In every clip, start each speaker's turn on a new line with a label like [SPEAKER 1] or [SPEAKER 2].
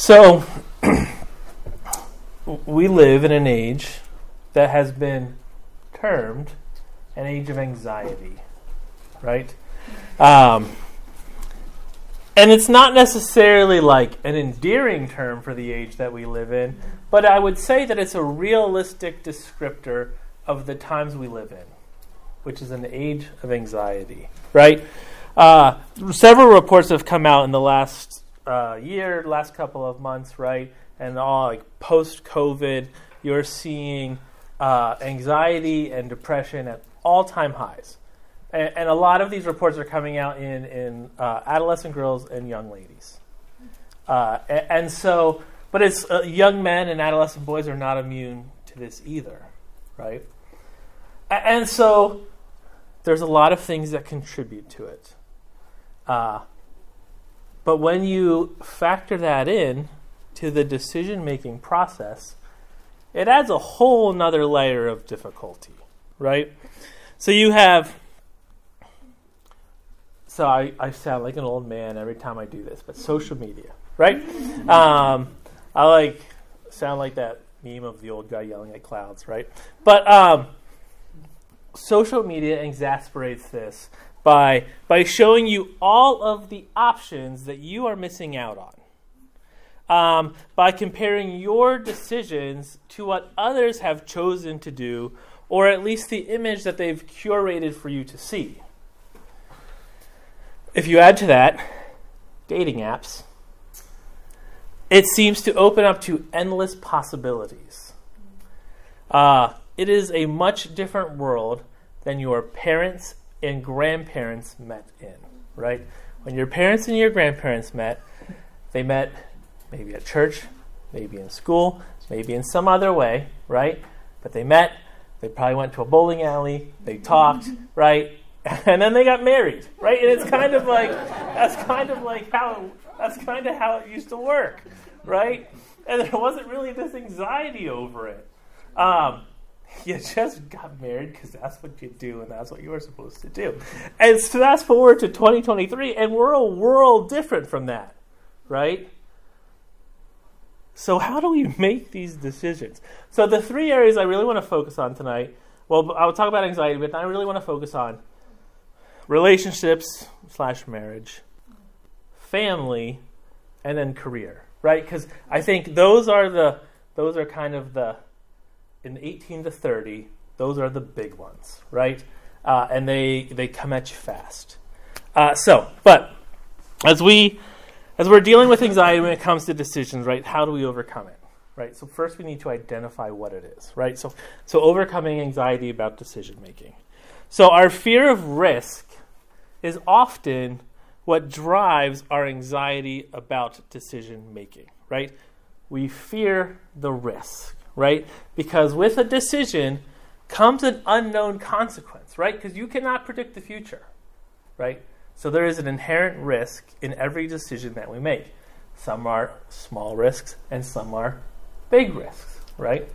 [SPEAKER 1] So, we live in an age that has been termed an age of anxiety, right? Um, and it's not necessarily like an endearing term for the age that we live in, but I would say that it's a realistic descriptor of the times we live in, which is an age of anxiety, right? Uh, several reports have come out in the last uh, year, last couple of months, right? And all like post COVID, you're seeing uh, anxiety and depression at all time highs. And, and, a lot of these reports are coming out in, in uh, adolescent girls and young ladies. Uh, and, and, so, but it's uh, young men and adolescent boys are not immune to this either, right? And so, there's a lot of things that contribute to it. But when you factor that in to the decision making process, it adds a whole nother layer of difficulty, right? So you have. So I, I sound like an old man every time I do this, but social media, right? Um, I like sound like that meme of the old guy yelling at clouds, right? But um, social media exasperates this by, by showing you all of the options that you are missing out on. Um, by comparing your decisions to what others have chosen to do, or at least the image that they've curated for you to see. If you add to that dating apps, it seems to open up to endless possibilities. Uh, it is a much different world than your parents and grandparents met in, right? When your parents and your grandparents met, they met maybe at church, maybe in school, maybe in some other way, right? But they met, they probably went to a bowling alley, they talked, right? And then they got married, right? And it's kind of like that's kind of like how that's kind of how it used to work, right? And there wasn't really this anxiety over it. Um, you just got married because that's what you do and that's what you were supposed to do. And so fast forward to 2023, and we're a world different from that, right? So, how do we make these decisions? So, the three areas I really want to focus on tonight well, I'll talk about anxiety, but I really want to focus on relationships slash marriage, family, and then career, right? Because I think those are the those are kind of the in 18 to 30, those are the big ones, right? Uh, and they they come at you fast. Uh, so, but as we as we're dealing with anxiety when it comes to decisions, right? How do we overcome it? Right? So first we need to identify what it is, right? So so overcoming anxiety about decision making. So our fear of risk is often what drives our anxiety about decision making, right? We fear the risk right? Because with a decision comes an unknown consequence, right? Because you cannot predict the future, right? So there is an inherent risk in every decision that we make. Some are small risks and some are big risks, right?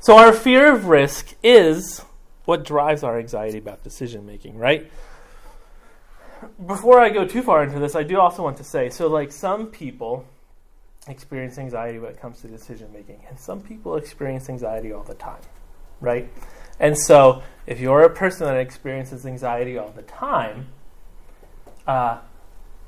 [SPEAKER 1] So our fear of risk is what drives our anxiety about decision making, right? Before I go too far into this, I do also want to say so, like, some people experience anxiety when it comes to decision making. And some people experience anxiety all the time, right? And so, if you're a person that experiences anxiety all the time, uh,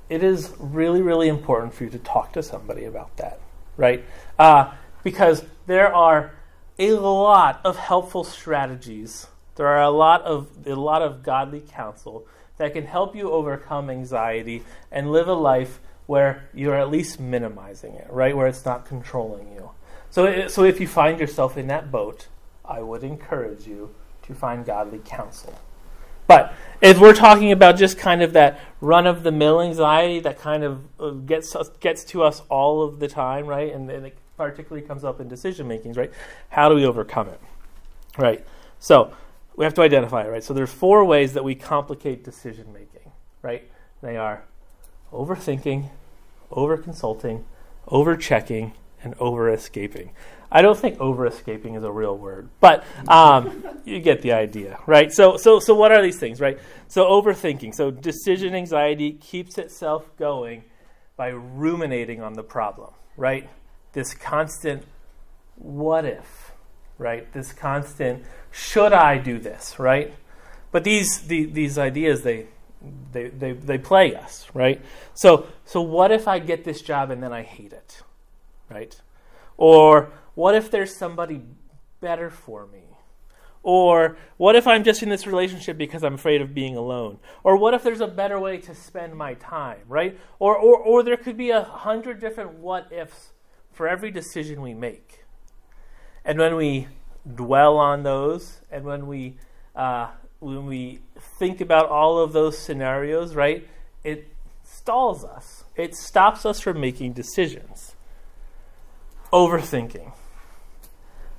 [SPEAKER 1] it is really, really important for you to talk to somebody about that, right? Uh, because there are a lot of helpful strategies. There are a lot of a lot of godly counsel that can help you overcome anxiety and live a life where you're at least minimizing it, right? Where it's not controlling you. So, so if you find yourself in that boat, I would encourage you to find godly counsel. But if we're talking about just kind of that run of the mill anxiety that kind of uh, gets us, gets to us all of the time, right? And, and it particularly comes up in decision makings, right? How do we overcome it? Right. So we have to identify it, right? So there's four ways that we complicate decision making, right? They are overthinking, over consulting, over checking, and over escaping. I don't think over escaping is a real word, but um, you get the idea, right? So, so, so what are these things, right? So, overthinking. So, decision anxiety keeps itself going by ruminating on the problem, right? This constant what if, right? This constant should I do this, right? But these the, these ideas they they, they they plague us, right? So so what if I get this job and then I hate it, right? Or what if there's somebody better for me? Or what if I'm just in this relationship because I'm afraid of being alone? Or what if there's a better way to spend my time, right? Or, or, or there could be a hundred different what ifs for every decision we make. And when we dwell on those, and when we, uh, when we think about all of those scenarios, right, it stalls us. It stops us from making decisions. Overthinking,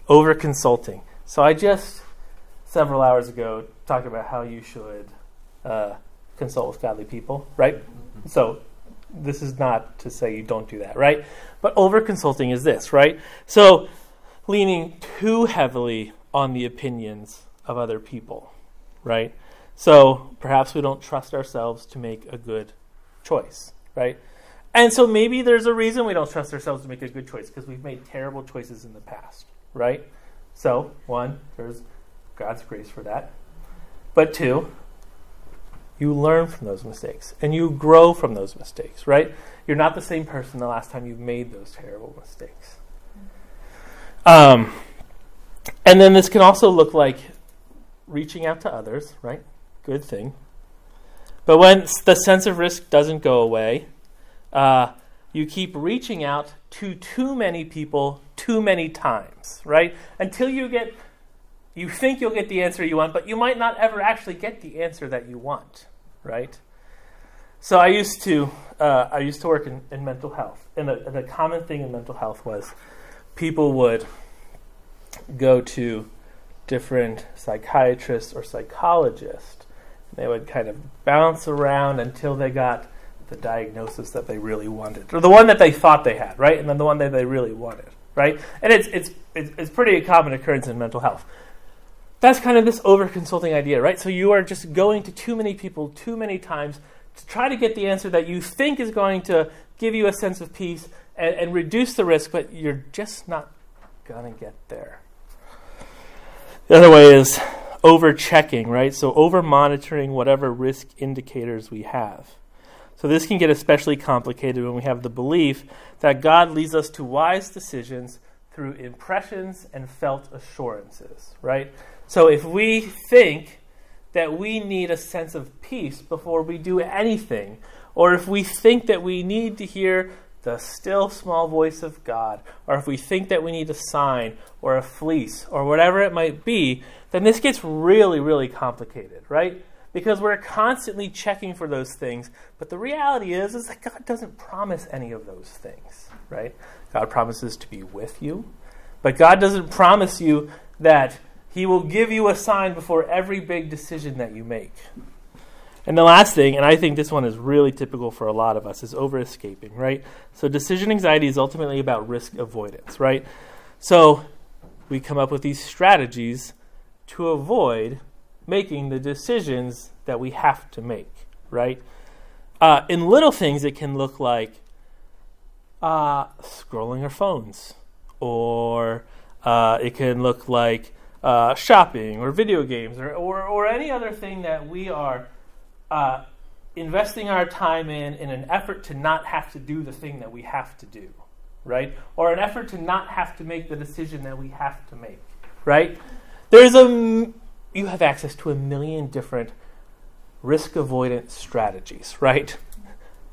[SPEAKER 1] over consulting. So I just several hours ago talked about how you should uh, consult with godly people, right? Mm-hmm. So this is not to say you don't do that, right? But over consulting is this, right? So leaning too heavily on the opinions of other people, right? So perhaps we don't trust ourselves to make a good choice, right? And so maybe there's a reason we don't trust ourselves to make a good choice because we've made terrible choices in the past, right? So, one, there's God's grace for that. But two, you learn from those mistakes and you grow from those mistakes, right? You're not the same person the last time you made those terrible mistakes. Um, and then this can also look like reaching out to others, right? Good thing. But when the sense of risk doesn't go away, uh, you keep reaching out to too many people too many times, right? Until you get you think you'll get the answer you want, but you might not ever actually get the answer that you want, right? So I used to uh, I used to work in, in mental health, and the, the common thing in mental health was people would go to different psychiatrists or psychologists. They would kind of bounce around until they got the diagnosis that they really wanted, or the one that they thought they had, right? And then the one that they really wanted, right? And it's it's it's, it's pretty a common occurrence in mental health that's kind of this over consulting idea, right? So you are just going to too many people too many times to try to get the answer that you think is going to give you a sense of peace and, and reduce the risk, but you're just not going to get there. The other way is over checking, right? So over monitoring whatever risk indicators we have. So this can get especially complicated when we have the belief that God leads us to wise decisions through impressions and felt assurances, right? So if we think that we need a sense of peace before we do anything, or if we think that we need to hear the still small voice of God, or if we think that we need a sign or a fleece or whatever it might be, then this gets really, really complicated, right? Because we're constantly checking for those things, but the reality is is that God doesn't promise any of those things, right? God promises to be with you, but God doesn't promise you that he will give you a sign before every big decision that you make. And the last thing, and I think this one is really typical for a lot of us, is over escaping, right? So decision anxiety is ultimately about risk avoidance, right? So we come up with these strategies to avoid making the decisions that we have to make, right? Uh, in little things, it can look like uh, scrolling our phones, or uh, it can look like uh, shopping or video games or, or, or, any other thing that we are uh, investing our time in in an effort to not have to do the thing that we have to do, right? Or an effort to not have to make the decision that we have to make, right? There's a you have access to a million different risk avoidance strategies, right?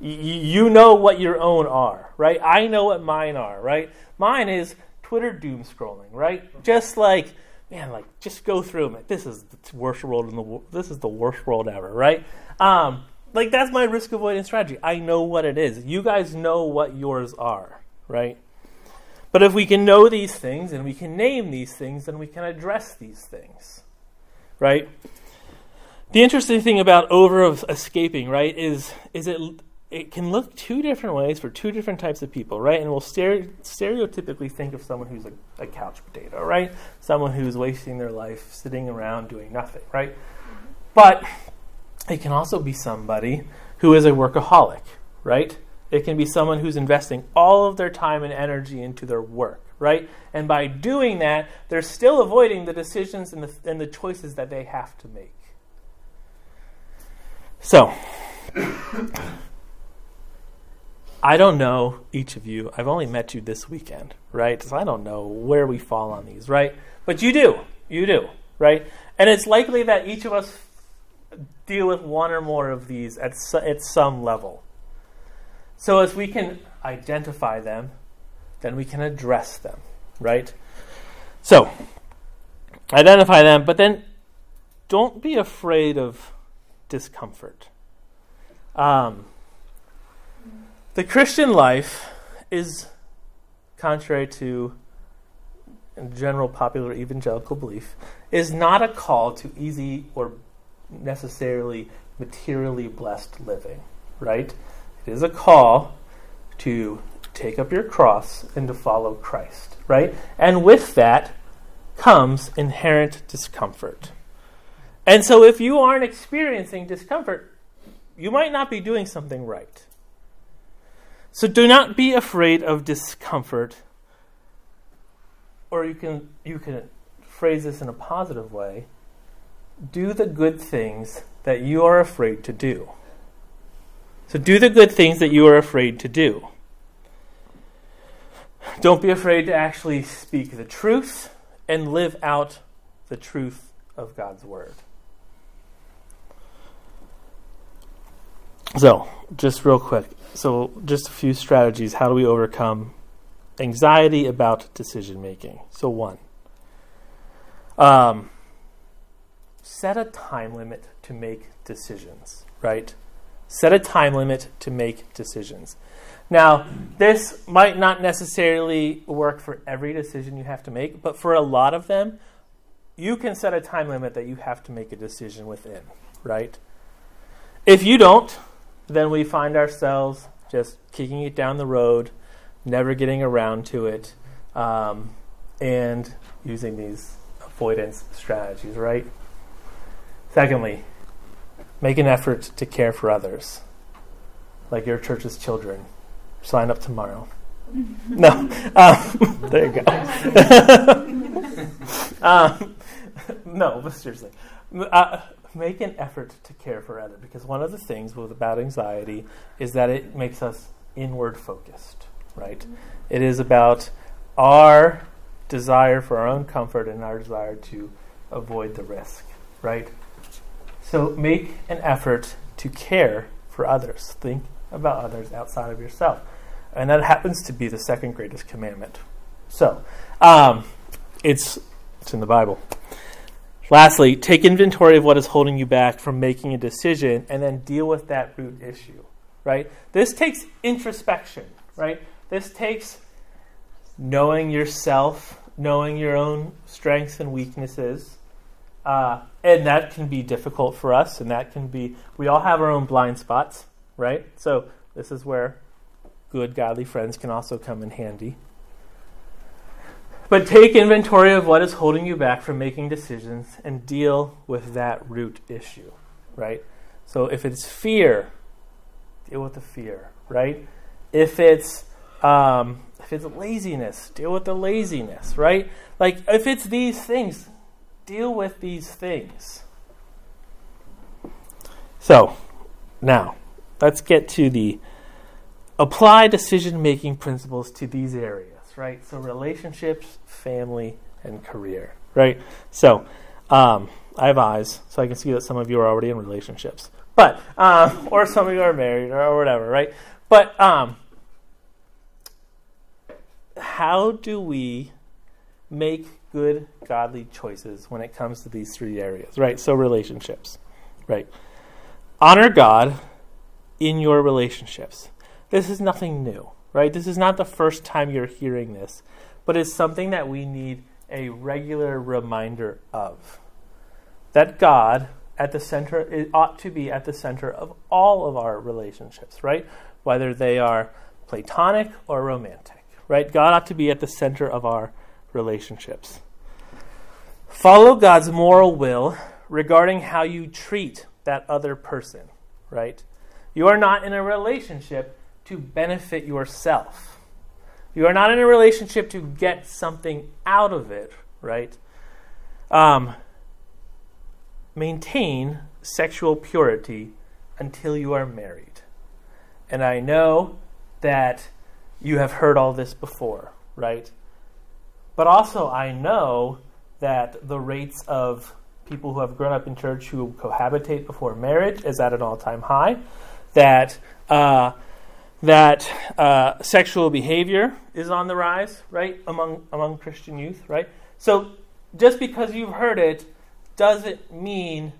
[SPEAKER 1] you know what your own are, right? I know what mine are, right? Mine is Twitter doom scrolling, right? Just like man, like just go through them. This is the worst world in the world. this is the worst world ever, right? Um, like that's my risk avoidance strategy. I know what it is. You guys know what yours are, right? But if we can know these things and we can name these things, then we can address these things, right? The interesting thing about over escaping, right, is is it it can look two different ways for two different types of people, right? And we'll stereotypically think of someone who's a, a, couch potato, right? Someone who's wasting their life sitting around doing nothing, right? Mm-hmm. But it can also be somebody who is a workaholic, right? It can be someone who's investing all of their time and energy into their work, right? And by doing that, they're still avoiding the decisions and the, and the choices that they have to make. So, I don't know each of you. I've only met you this weekend, right? So I don't know where we fall on these, right? But you do. You do, right? And it's likely that each of us deal with one or more of these at, at some level. So as we can identify them, then we can address them, right? So, identify them, but then don't be afraid of discomfort. Um, the Christian life is contrary to general popular evangelical belief is not a call to easy or necessarily materially blessed living, right? It is a call to take up your cross and to follow Christ, right? And with that comes inherent discomfort. And so if you aren't experiencing discomfort, you might not be doing something right. So do not be afraid of discomfort. Or you can you can phrase this in a positive way. Do the good things that you are afraid to do. So do the good things that you are afraid to do. Don't be afraid to actually speak the truth and live out the truth of God's word. So, just real quick. So, just a few strategies. How do we overcome anxiety about decision making? So, one, um, set a time limit to make decisions, right? Set a time limit to make decisions. Now, this might not necessarily work for every decision you have to make, but for a lot of them, you can set a time limit that you have to make a decision within, right? If you don't, then we find ourselves just kicking it down the road, never getting around to it, um, and using these avoidance strategies, right? Secondly, make an effort to care for others, like your church's children. Sign up tomorrow. no, um, there you go. um, no, but seriously, uh, make an effort to care for others because one of the things with about anxiety is that it makes us inward focused, right? Mm-hmm. It is about our desire for our own comfort and our desire to avoid the risk, right? So make an effort to care for others. Think about others outside of yourself. And that happens to be the second greatest commandment. So, um, it's, it's in the Bible. Lastly, take inventory of what is holding you back from making a decision and then deal with that root issue, right? This takes introspection, right? This takes knowing yourself, knowing your own strengths and weaknesses. Uh, and that can be difficult for us, and that can be, we all have our own blind spots, right? So this is where good, godly friends can also come in handy. But take inventory of what is holding you back from making decisions and deal with that root issue, right? So if it's fear, deal with the fear, right? If it's um, if it's laziness, deal with the laziness, right? Like if it's these things, deal with these things. So now let's get to the apply decision making principles to these areas right? So relationships, family, and career, right? So um, I have eyes, so I can see that some of you are already in relationships, but um, or some of you are married or whatever, right? But um, how do we make good godly choices when it comes to these three areas, right? So relationships, right? Honor God in your relationships. This is nothing new right? This is not the first time you're hearing this, but it's something that we need a regular reminder of. That God at the center it ought to be at the center of all of our relationships, right? Whether they are platonic or romantic, right? God ought to be at the center of our relationships. Follow God's moral will regarding how you treat that other person, right? You are not in a relationship to benefit yourself. You are not in a relationship to get something out of it, right? Um, maintain sexual purity until you are married. And I know that you have heard all this before, right? But also, I know that the rates of people who have grown up in church who cohabitate before marriage is at an all time high. That uh, that uh, sexual behavior is on the rise, right, among among Christian youth, right? So just because you've heard it doesn't mean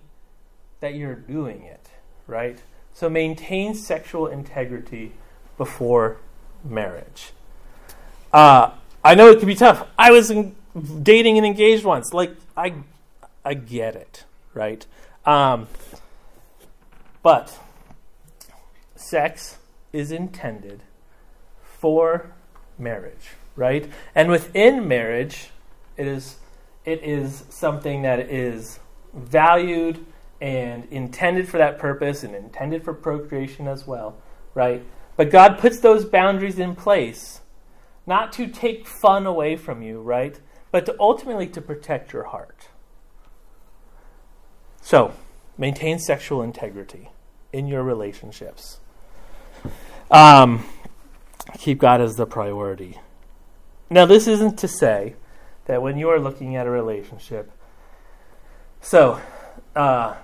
[SPEAKER 1] that you're doing it, right? So maintain sexual integrity before marriage. Uh, I know it can be tough. I was in, dating and engaged once. Like I, I get it, right? Um, but sex is intended for marriage, right? And within marriage, it is it is something that is valued and intended for that purpose and intended for procreation as well, right? But God puts those boundaries in place not to take fun away from you, right? But to ultimately to protect your heart. So, maintain sexual integrity in your relationships. Um, keep God as the priority. Now, this isn't to say that when you are looking at a relationship, so, uh,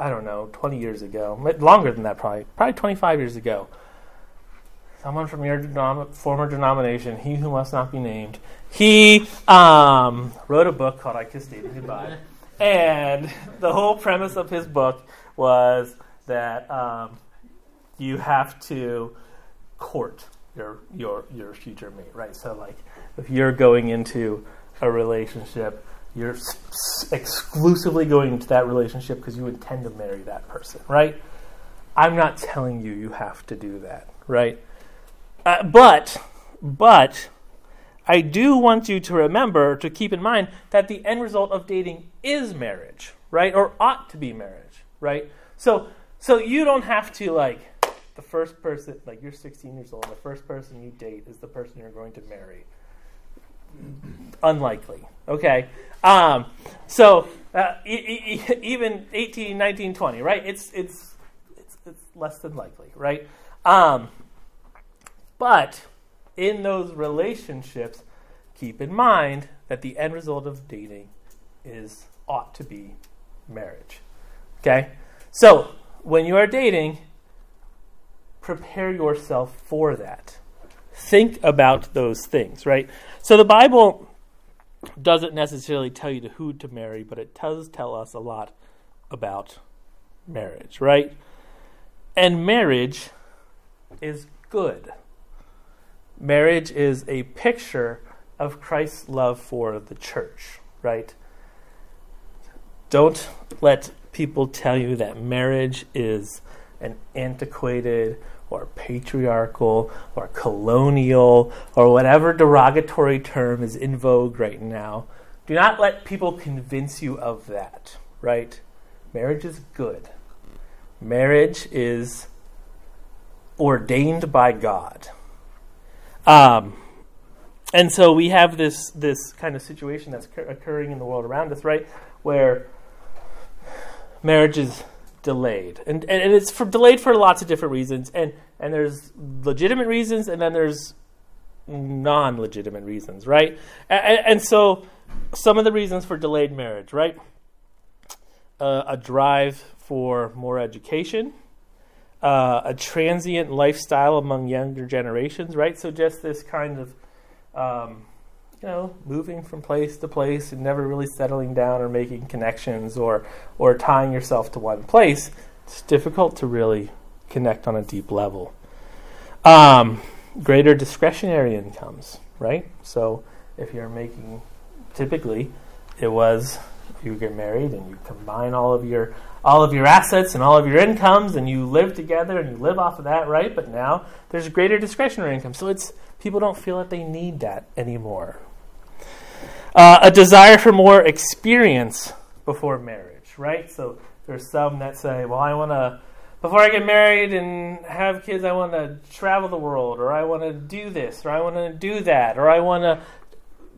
[SPEAKER 1] I don't know, 20 years ago, longer than that probably, probably 25 years ago, someone from your denom- former denomination, he who must not be named, he um, wrote a book called I Kissed Dating Goodbye. and the whole premise of his book was that um, you have to court your your your future mate, right? So like if you're going into a relationship, you're exclusively going into that relationship because you intend to marry that person, right? I'm not telling you you have to do that, right? Uh, but but I do want you to remember to keep in mind that the end result of dating is marriage, right? Or ought to be marriage, right? So so you don't have to like the first person like you're 16 years old, the first person you date is the person you're going to marry unlikely. Okay. Um, so uh, e- e- even 18, 19, 20, right? It's, it's, it's, it's less than likely, right? Um, but in those relationships, keep in mind that the end result of dating is ought to be marriage. Okay? So when you are dating, prepare yourself for that. Think about those things, right? So the Bible doesn't necessarily tell you who to marry, but it does tell us a lot about marriage, right? And marriage is good. Marriage is a picture of Christ's love for the church, right? Don't let people tell you that marriage is an antiquated or patriarchal or colonial or whatever derogatory term is in vogue right now. Do not let people convince you of that, right? Marriage is good. Marriage is ordained by God. Um, and so we have this this kind of situation that's occurring in the world around us, right? Where marriage is delayed, and and, and it's for, delayed for lots of different reasons, and and there's legitimate reasons, and then there's non-legitimate reasons, right? And, and so some of the reasons for delayed marriage, right? Uh, a drive for more education, uh, a transient lifestyle among younger generations, right? So just this kind of um, you know, moving from place to place and never really settling down or making connections or or tying yourself to one place, it's difficult to really connect on a deep level. Um, greater discretionary incomes, right? So if you're making, typically, it was you get married and you combine all of your all of your assets and all of your incomes and you live together and you live off of that, right? But now there's greater discretionary income, so it's people don't feel that they need that anymore, uh, a desire for more experience before marriage, right? So there's some that say, well, I want to before I get married and have kids, I want to travel the world, or I want to do this, or I want to do that, or I want to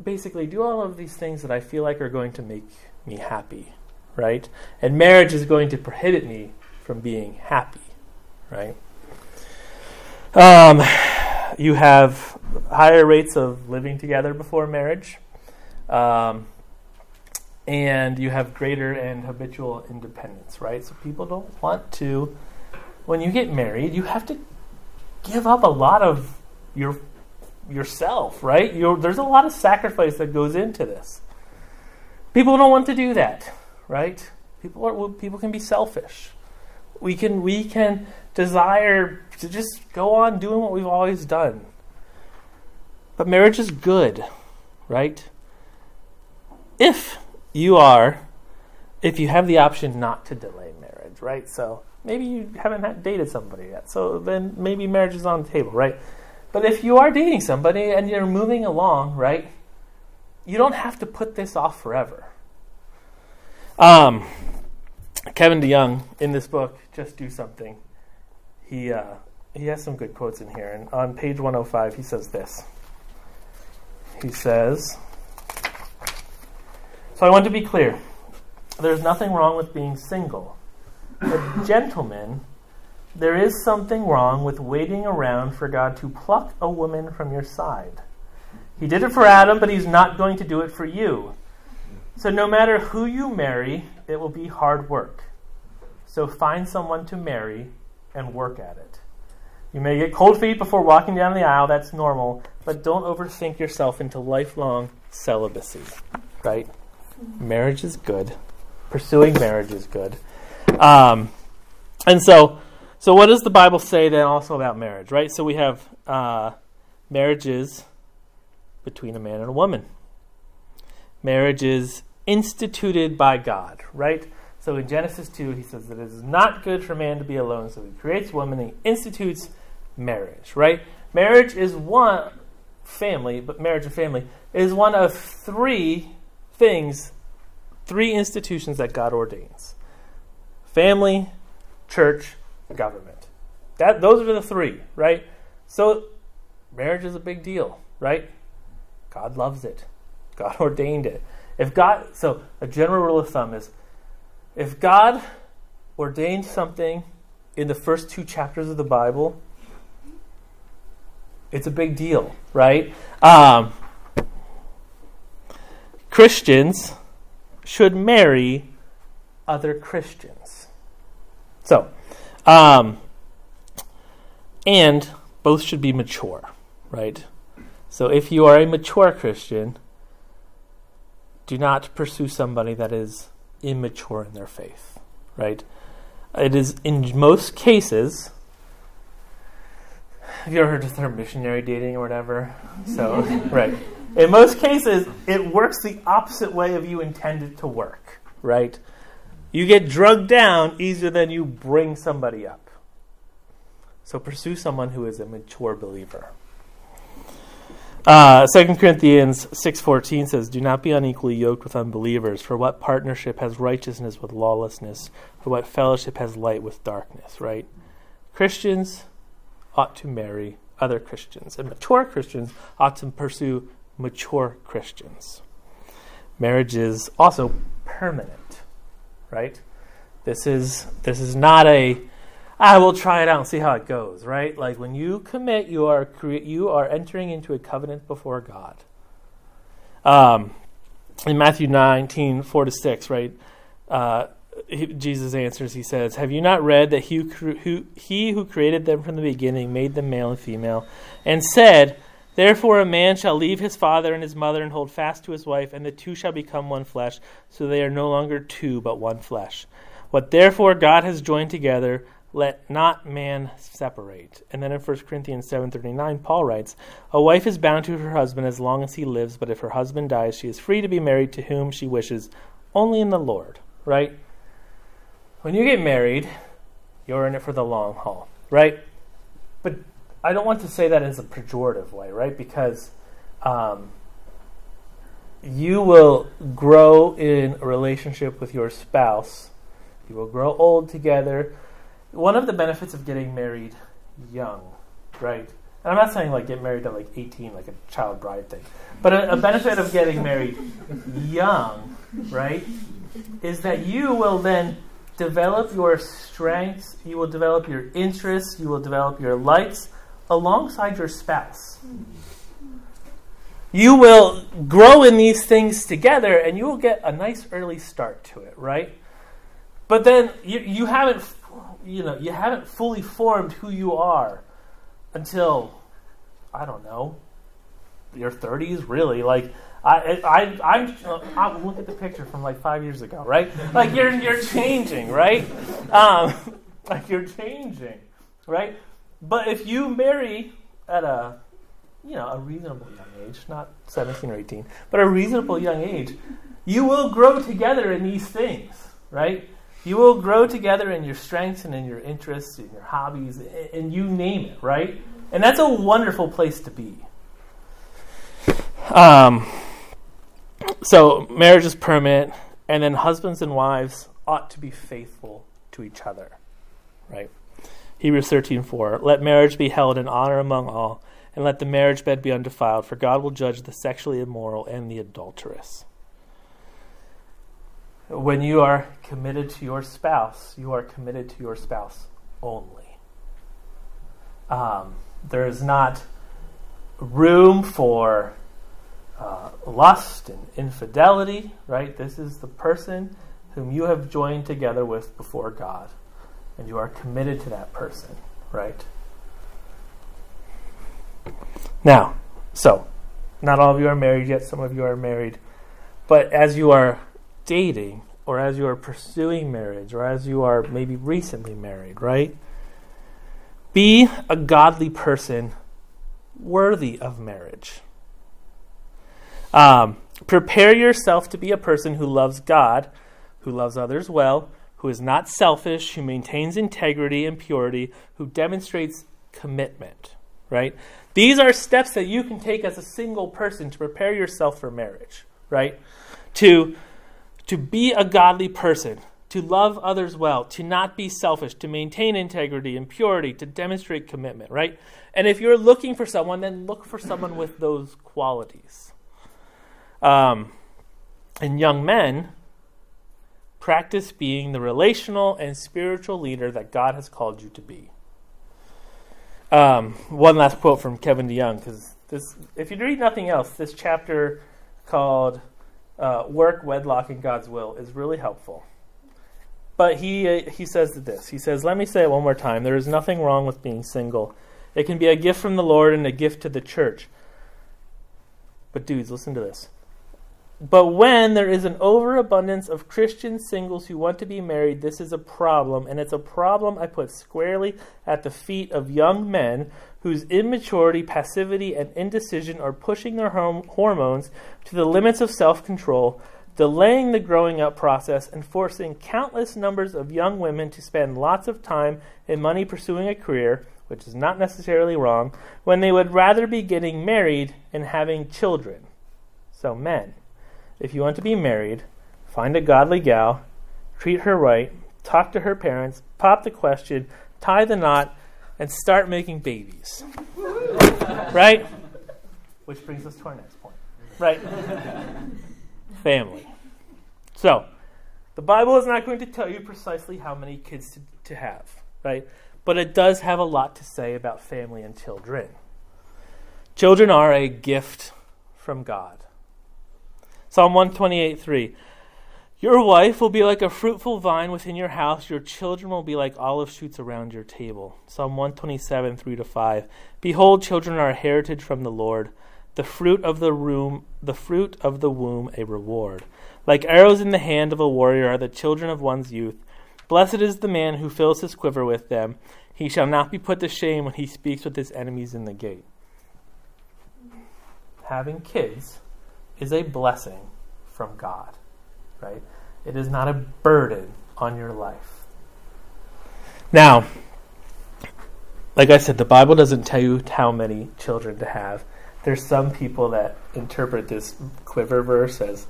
[SPEAKER 1] basically do all of these things that I feel like are going to make me happy, right? And marriage is going to prohibit me from being happy, right? Um, you have higher rates of living together before marriage, um, and you have greater and habitual independence, right? So people don't want to when you get married, you have to give up a lot of your yourself, right? You're, there's a lot of sacrifice that goes into this. People don't want to do that, right? People are people can be selfish. We can we can desire to just go on doing what we've always done. But marriage is good, right? If you are if you have the option not to delay marriage, right? So maybe you haven't dated somebody yet. So then maybe marriage is on the table, right? But if you are dating somebody and you're moving along, right, you don't have to put this off forever. Um, Kevin DeYoung in this book, Just Do Something, he, uh, he has some good quotes in here. And on page 105, he says this. He says, So I want to be clear. There's nothing wrong with being single But, gentlemen, there is something wrong with waiting around for God to pluck a woman from your side. He did it for Adam, but he's not going to do it for you. So no matter who you marry, it will be hard work. So find someone to marry and work at it. You may get cold feet before walking down the aisle, that's normal, but don't overthink yourself into lifelong celibacy, right? Marriage is good. Pursuing marriage is good. Um, and so, so what does the Bible say then also about marriage, right? So we have uh, marriages between a man and a woman. Marriage is instituted by God, right? So in Genesis 2, he says that it is not good for man to be alone, so he creates woman and he institutes marriage, right? Marriage is one family, but marriage and family is one of three things, three institutions that God ordains family, church, government. That those are the three, right? So marriage is a big deal, right? God loves it. God ordained it. If God so a general rule of thumb is if God ordained something in the first two chapters of the Bible, it's a big deal, right? Um, Christians should marry other Christians. So, um, and both should be mature, right? So if you are a mature Christian, do not pursue somebody that is immature in their faith, right? It is in most cases. Have you ever heard the term missionary dating or whatever? So, right. In most cases, it works the opposite way of you intended to work, right? You get drugged down easier than you bring somebody up. So pursue someone who is a mature believer. Uh, 2 Corinthians 6.14 says, Do not be unequally yoked with unbelievers, for what partnership has righteousness with lawlessness, for what fellowship has light with darkness, right? Christians ought to marry other Christians, and mature Christians ought to pursue mature Christians. Marriage is also permanent right? This is this is not a I will try it out and see how it goes, right? Like when you commit, you are cre- you are entering into a covenant before God. Um, in Matthew 19, 4 to 6, right? Uh, he, Jesus answers, he says, Have you not read that he who, he who created them from the beginning made them male and female, and said, Therefore, a man shall leave his father and his mother and hold fast to his wife, and the two shall become one flesh. So they are no longer two, but one flesh. What therefore God has joined together, let not man separate. And then in 1 Corinthians 7:39, Paul writes, "A wife is bound to her husband as long as he lives, but if her husband dies, she is free to be married to whom she wishes, only in the Lord." Right? When you get married, you're in it for the long haul, right? But I don't want to say that as a pejorative way, right? Because um, you will grow in a relationship with your spouse. You will grow old together. one of the benefits of getting married young, right? And I'm not saying like get married at like 18, like a child bride thing, but a, a benefit of getting married young, right, is that you will then develop your strengths, you will develop your interests, you will develop your likes alongside your spouse. You will grow in these things together and you will get a nice early start to it, right? But then you, you haven't you know, you haven't fully formed who you are until I don't know, your 30s really like I, I, I'm, I'm, look at the picture from like five years ago, right? Like you're, you're changing, right? Um, like you're changing, right? But if you marry at a, you know, a reasonable young age, not 17 or 18, but a reasonable young age, you will grow together in these things, right? You will grow together in your strengths and in your interests and your hobbies, and you name it, right? And that's a wonderful place to be. Um, so marriage is permanent, and then husbands and wives ought to be faithful to each other, right? Hebrews 13:4 Let marriage be held in honor among all, and let the marriage bed be undefiled, for God will judge the sexually immoral and the adulterous. When you are committed to your spouse, you are committed to your spouse only. Um, there is not room for uh, lust and infidelity, right? This is the person whom you have joined together with before God, and you are committed to that person, right? Now, so, not all of you are married yet, some of you are married, but as you are dating, or as you are pursuing marriage, or as you are maybe recently married, right? Be a godly person worthy of marriage. Um, prepare yourself to be a person who loves God, who loves others well, who is not selfish, who maintains integrity and purity, who demonstrates commitment, right? These are steps that you can take as a single person to prepare yourself for marriage, right? To to be a godly person, to love others well, to not be selfish, to maintain integrity and purity, to demonstrate commitment, right? And if you're looking for someone, then look for someone with those qualities. Um, and young men, practice being the relational and spiritual leader that God has called you to be. Um, one last quote from Kevin DeYoung, because this, if you read nothing else, this chapter called uh, "Work, Wedlock, and God's Will" is really helpful. But he uh, he says this. He says, "Let me say it one more time. There is nothing wrong with being single. It can be a gift from the Lord and a gift to the church." But dudes, listen to this. But when there is an overabundance of Christian singles who want to be married, this is a problem, and it's a problem I put squarely at the feet of young men whose immaturity, passivity, and indecision are pushing their hormones to the limits of self control, delaying the growing up process, and forcing countless numbers of young women to spend lots of time and money pursuing a career, which is not necessarily wrong, when they would rather be getting married and having children. So, men if you want to be married, find a godly gal, treat her right, talk to her parents, pop the question, tie the knot, and start making babies. right? Which brings us to our next point. Right? Family. So, the Bible is not going to tell you precisely how many kids to, to have, right? But it does have a lot to say about family and children. Children are a gift from God. Psalm 128 3. Your wife will be like a fruitful vine within your house. Your children will be like olive shoots around your table. Psalm 127, 3 to 5. Behold, children are a heritage from the Lord. The fruit of the room, the fruit of the womb, a reward. Like arrows in the hand of a warrior are the children of one's youth. Blessed is the man who fills his quiver with them. He shall not be put to shame when he speaks with his enemies in the gate. Having kids is a blessing from God, right? It is not a burden on your life. Now, like I said, the Bible doesn't tell you how many children to have. There's some people that interpret this quiver verse as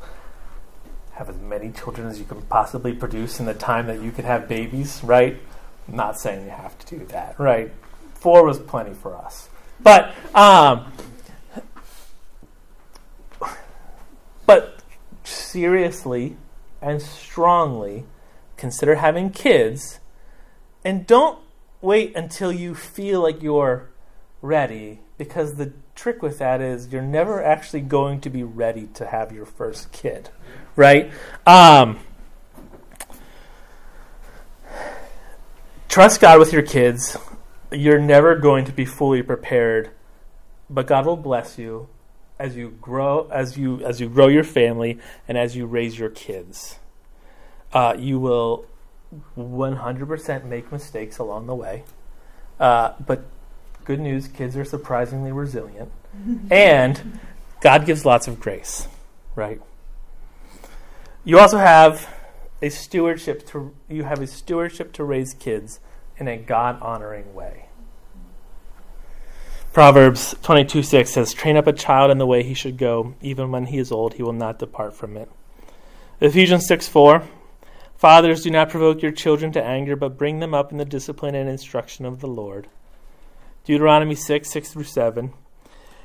[SPEAKER 1] have as many children as you can possibly produce in the time that you can have babies, right? I'm not saying you have to do that, right? Four was plenty for us. But, um, but seriously and strongly consider having kids and don't wait until you feel like you're ready because the trick with that is you're never actually going to be ready to have your first kid, right? Um, trust God with your kids. You're never going to be fully prepared, but God will bless you as you grow as you as you grow your family and as you raise your kids. Uh, you will 100% make mistakes along the way, uh, but good news: kids are surprisingly resilient, and God gives lots of grace. Right. You also have a stewardship to you have a stewardship to raise kids in a God honoring way. Proverbs 22 6 says, Train up a child in the way he should go, even when he is old, he will not depart from it. Ephesians 6 4 Fathers, do not provoke your children to anger, but bring them up in the discipline and instruction of the Lord. Deuteronomy 6 6 through 7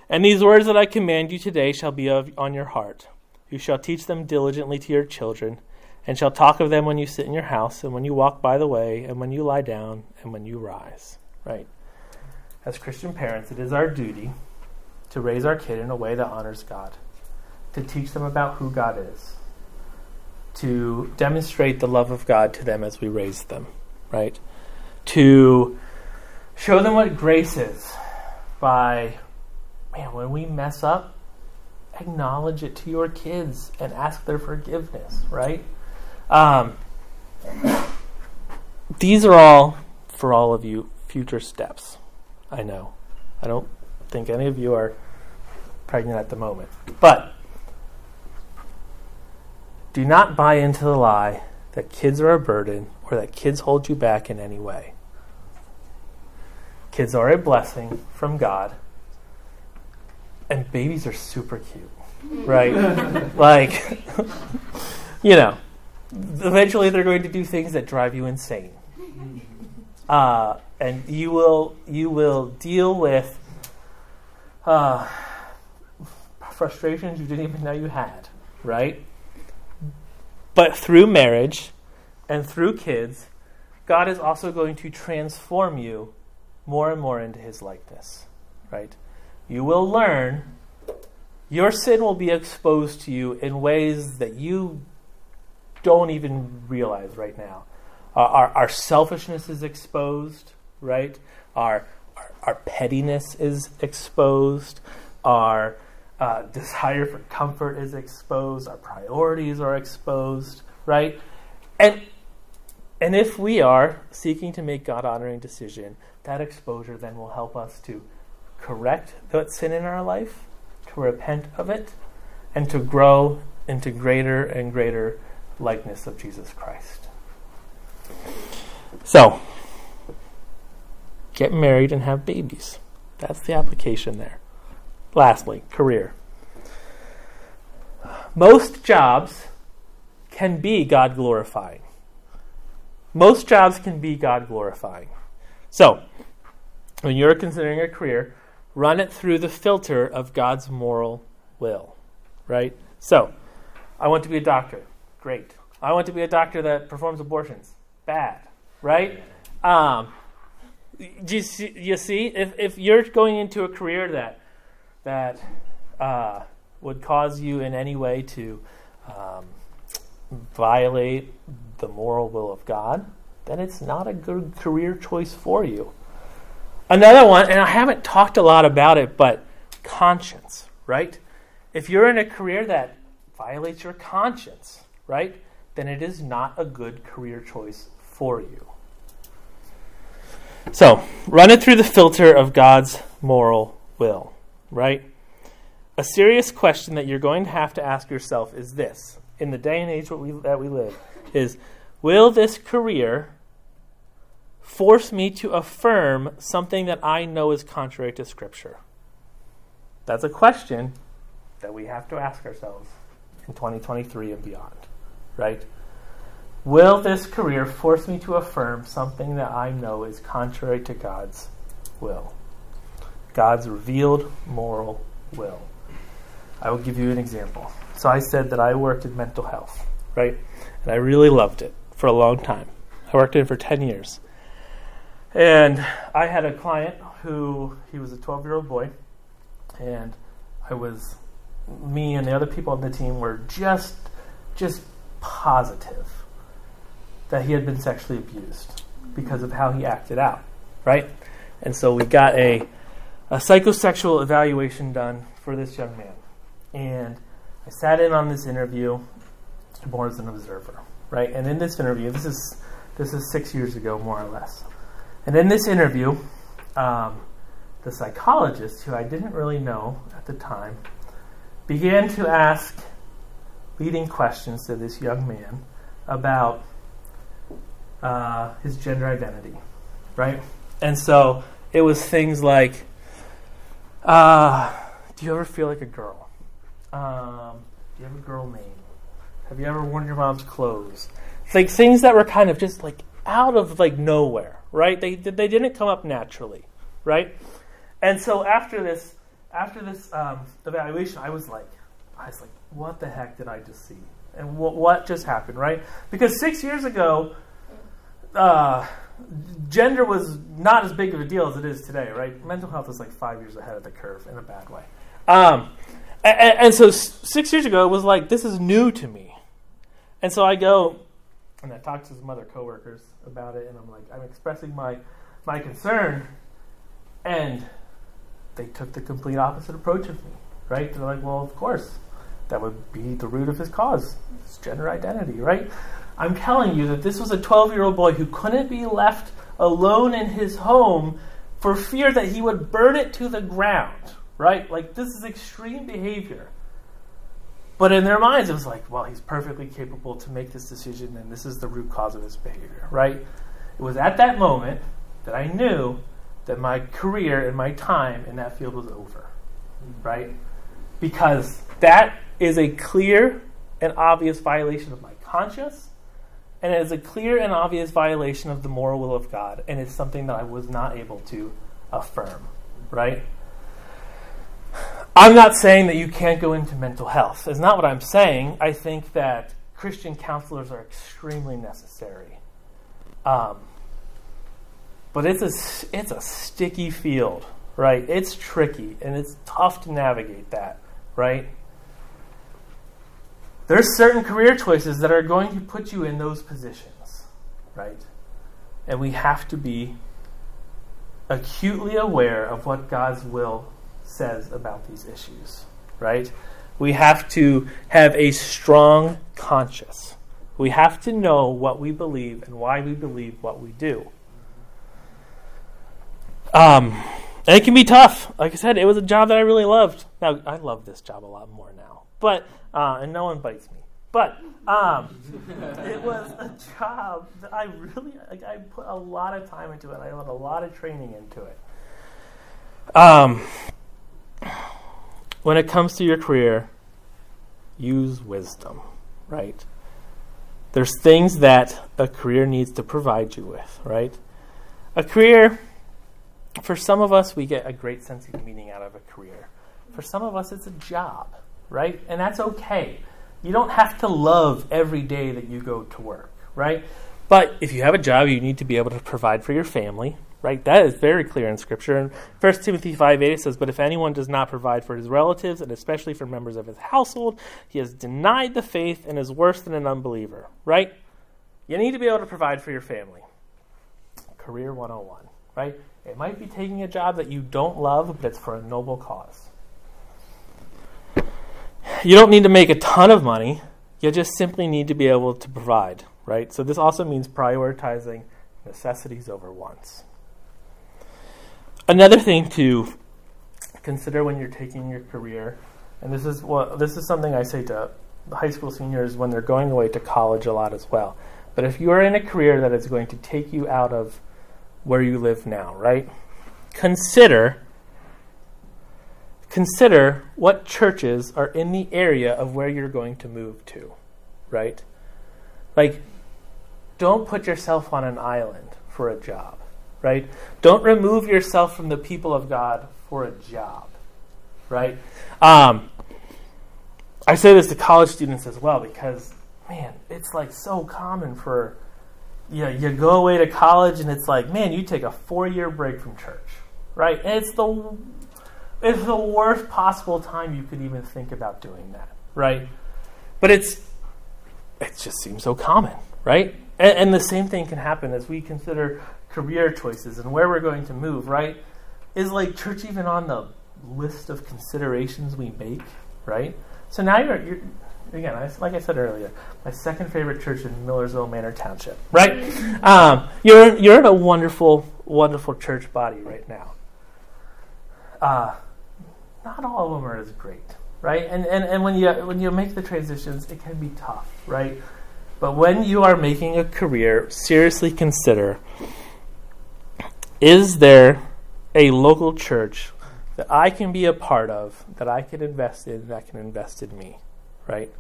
[SPEAKER 1] And these words that I command you today shall be of, on your heart. You shall teach them diligently to your children and shall talk of them when you sit in your house, and when you walk by the way, and when you lie down, and when you rise. Right? As Christian parents, it is our duty to raise our kid in a way that honors God, to teach them about who God is, to demonstrate the love of God to them as we raise them, right? To show them what grace is by, man, when we mess up, acknowledge it to your kids and ask their forgiveness, right? Um, these are all, for all of you, future steps. I know. I don't think any of you are pregnant at the moment. But do not buy into the lie that kids are a burden or that kids hold you back in any way. Kids are a blessing from God, and babies are super cute, right? like, you know, eventually they're going to do things that drive you insane. Uh, and you will you will deal with uh, frustrations you didn't even know you had, right? But through marriage and through kids, God is also going to transform you more and more into His likeness, right? You will learn. Your sin will be exposed to you in ways that you don't even realize right now. Uh, our, our selfishness is exposed, right? Our, our, our pettiness is exposed. Our uh, desire for comfort is exposed. Our priorities are exposed, right? And and if we are seeking to make God honoring decision, that exposure then will help us to correct that sin in our life, to repent of it, and to grow into greater and greater likeness of Jesus Christ. So, get married and have babies. That's the application there. Lastly, career. Most jobs can be God glorifying. Most jobs can be God glorifying. So, when you're considering a career, run it through the filter of God's moral will, right? So, I want to be a doctor. Great. I want to be a doctor that performs abortions. Bad, right? Um, you see, you see, if, if you're going into a career that that uh, would cause you in any way to um, violate the moral will of God, then it's not a good career choice for you. Another one, and I haven't talked a lot about it, but conscience, right? If you're in a career that violates your conscience, right, then it is not a good career choice for you. So, run it through the filter of God's moral will, right? A serious question that you're going to have to ask yourself is this in the day and age that we, that we live is will this career force me to affirm something that I know is contrary to Scripture? That's a question that we have to ask ourselves in 2023 and beyond, right? Will this career force me to affirm something that I know is contrary to God's will? God's revealed moral will. I will give you an example. So I said that I worked in mental health, right? And I really loved it for a long time. I worked in it for 10 years. And I had a client who, he was a 12 year old boy, and I was, me and the other people on the team were just, just positive that he had been sexually abused because of how he acted out, right? And so we got a, a psychosexual evaluation done for this young man. And I sat in on this interview more as an observer, right? And in this interview, this is this is six years ago, more or less. And in this interview, um, the psychologist, who I didn't really know at the time, began to ask leading questions to this young man about uh, his gender identity, right? And so it was things like, uh, "Do you ever feel like a girl? Um, do you have a girl name? Have you ever worn your mom's clothes?" Like things that were kind of just like out of like nowhere, right? They they didn't come up naturally, right? And so after this after this um, evaluation, I was like, I was like, what the heck did I just see? And what what just happened, right? Because six years ago, uh, gender was not as big of a deal as it is today, right? Mental health is like five years ahead of the curve in a bad way. Um, and, and, so six years ago, it was like, this is new to me. And so I go and I talk to some other coworkers about it, and I'm like, I'm expressing my, my concern. And they took the complete opposite approach of me, right? They're like, well, of course, that would be the root of his cause. It's gender identity, right? I'm telling you that this was a 12 year old boy who couldn't be left alone in his home for fear that he would burn it to the ground, right? Like, this is extreme behavior. But in their minds, it was like, well, he's perfectly capable to make this decision, and this is the root cause of his behavior, right? It was at that moment that I knew that my career and my time in that field was over, right? Because that is a clear and obvious violation of my conscience and it is a clear and obvious violation of the moral will of God, and it's something that I was not able to affirm, right? I'm not saying that you can't go into mental health. It's not what I'm saying. I think that Christian counselors are extremely necessary. Um, but it's a, it's a sticky field, right? It's tricky, and it's tough to navigate that, right? There's certain career choices that are going to put you in those positions, right? And we have to be acutely aware of what God's will says about these issues, right? We have to have a strong conscience. We have to know what we believe and why we believe what we do. Um, and it can be tough. Like I said, it was a job that I really loved. Now, I love this job a lot more now. But uh, and no one bites me. But um, it was a job that I really like, I put a lot of time into it. I put a lot of training into it. Um, when it comes to your career, use wisdom, right? There's things that a career needs to provide you with, right? A career, for some of us, we get a great sense of meaning out of a career. For some of us, it's a job right? And that's okay. You don't have to love every day that you go to work, right? But if you have a job, you need to be able to provide for your family, right? That is very clear in Scripture. And 1 Timothy 5 8 says, But if anyone does not provide for his relatives, and especially for members of his household, he has denied the faith and is worse than an unbeliever, right? You need to be able to provide for your family. Career 101, right? It might be taking a job that you don't love, but it's for a noble cause. You don't need to make a ton of money. You just simply need to be able to provide, right? So this also means prioritizing necessities over wants. Another thing to consider when you're taking your career, and this is what this is something I say to high school seniors when they're going away to college a lot as well. But if you are in a career that is going to take you out of where you live now, right? Consider consider what churches are in the area of where you're going to move to, right? Like, don't put yourself on an island for a job, right? Don't remove yourself from the people of God for a job, right? Um, I say this to college students as well because, man, it's like so common for you, know, you go away to college and it's like, man, you take a four year break from church, right? And it's the it's the worst possible time you could even think about doing that, right? But it's it just seems so common, right? And, and the same thing can happen as we consider career choices and where we're going to move, right? Is like church even on the list of considerations we make, right? So now you're, you're again, like I said earlier, my second favorite church in Millersville Manor Township, right? Um, you're you're in a wonderful, wonderful church body right now. Uh, not all of them are as great, right? And and, and when you when you make the transitions, it can be tough, right? But when you are making a career, seriously consider: is there a local church that I can be a part of, that I can invest in, that can invest in me, right?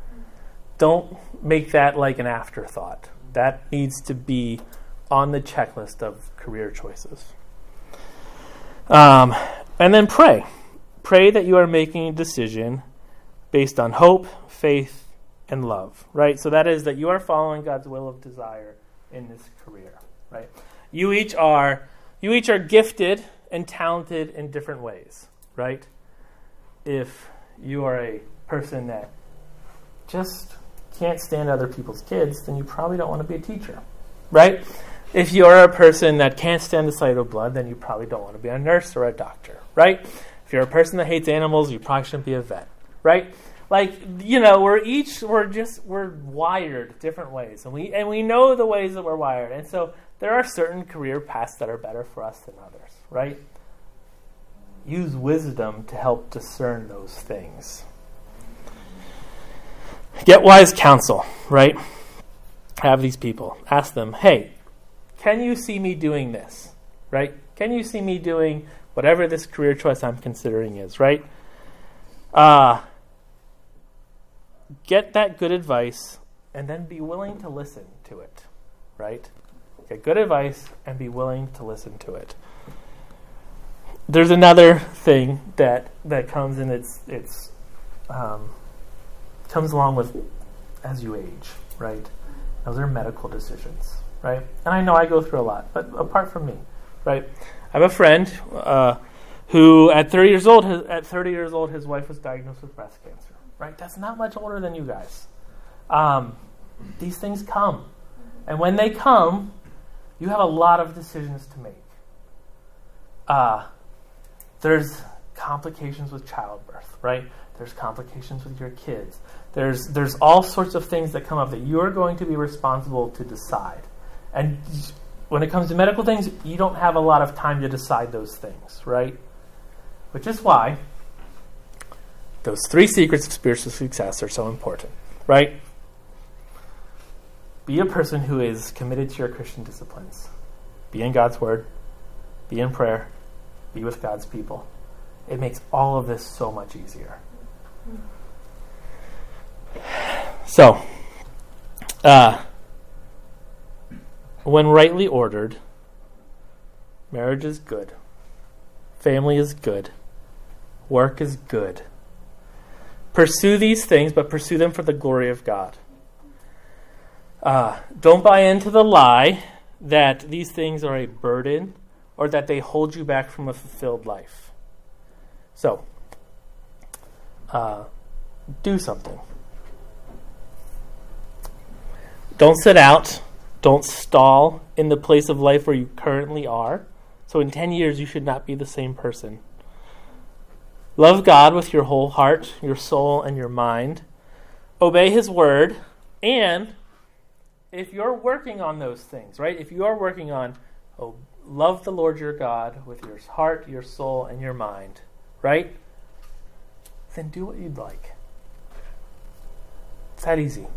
[SPEAKER 1] Don't make that like an afterthought. That needs to be on the checklist of career choices. Um, and then pray. Pray that you are making a decision based on hope, faith, and love, right? So that is that you are following God's will of desire in this career, right? You each are you each are gifted and talented in different ways, right? If you are a person that just can't stand other people's kids, then you probably don't want to be a teacher, right? If you're a person that can't stand the sight of blood, then you probably don't want to be a nurse or a doctor, right? If you're a person that hates animals, you probably shouldn't be a vet, right? Like you know, we're each we're just we're wired different ways, and we and we know the ways that we're wired, and so there are certain career paths that are better for us than others, right? Use wisdom to help discern those things. Get wise counsel, right? Have these people ask them, "Hey, can you see me doing this?" Right? Can you see me doing whatever this career choice I'm considering is, right? Uh, get that good advice and then be willing to listen to it, right? Get good advice and be willing to listen to it. There's another thing that that comes and it's it's um, comes along with as you age, right? Those are medical decisions, right? And I know I go through a lot, but apart from me, right? I have a friend uh, who, at 30 years old, his, at 30 years old, his wife was diagnosed with breast cancer. Right? That's not much older than you guys. Um, these things come, and when they come, you have a lot of decisions to make. Uh, there's complications with childbirth, right? There's complications with your kids. There's there's all sorts of things that come up that you're going to be responsible to decide. And when it comes to medical things, you don't have a lot of time to decide those things, right? Which is why those three secrets of spiritual success are so important, right? Be a person who is committed to your Christian disciplines. Be in God's Word, be in prayer, be with God's people. It makes all of this so much easier. So, uh, when rightly ordered, marriage is good, family is good, work is good. Pursue these things, but pursue them for the glory of God. Uh, don't buy into the lie that these things are a burden or that they hold you back from a fulfilled life. So, uh, do something. Don't sit out don't stall in the place of life where you currently are. So in 10 years, you should not be the same person. Love God with your whole heart, your soul, and your mind. Obey His word. And if you're working on those things, right? If you are working on oh, love the Lord your God with your heart, your soul, and your mind, right? Then do what you'd like. It's that easy.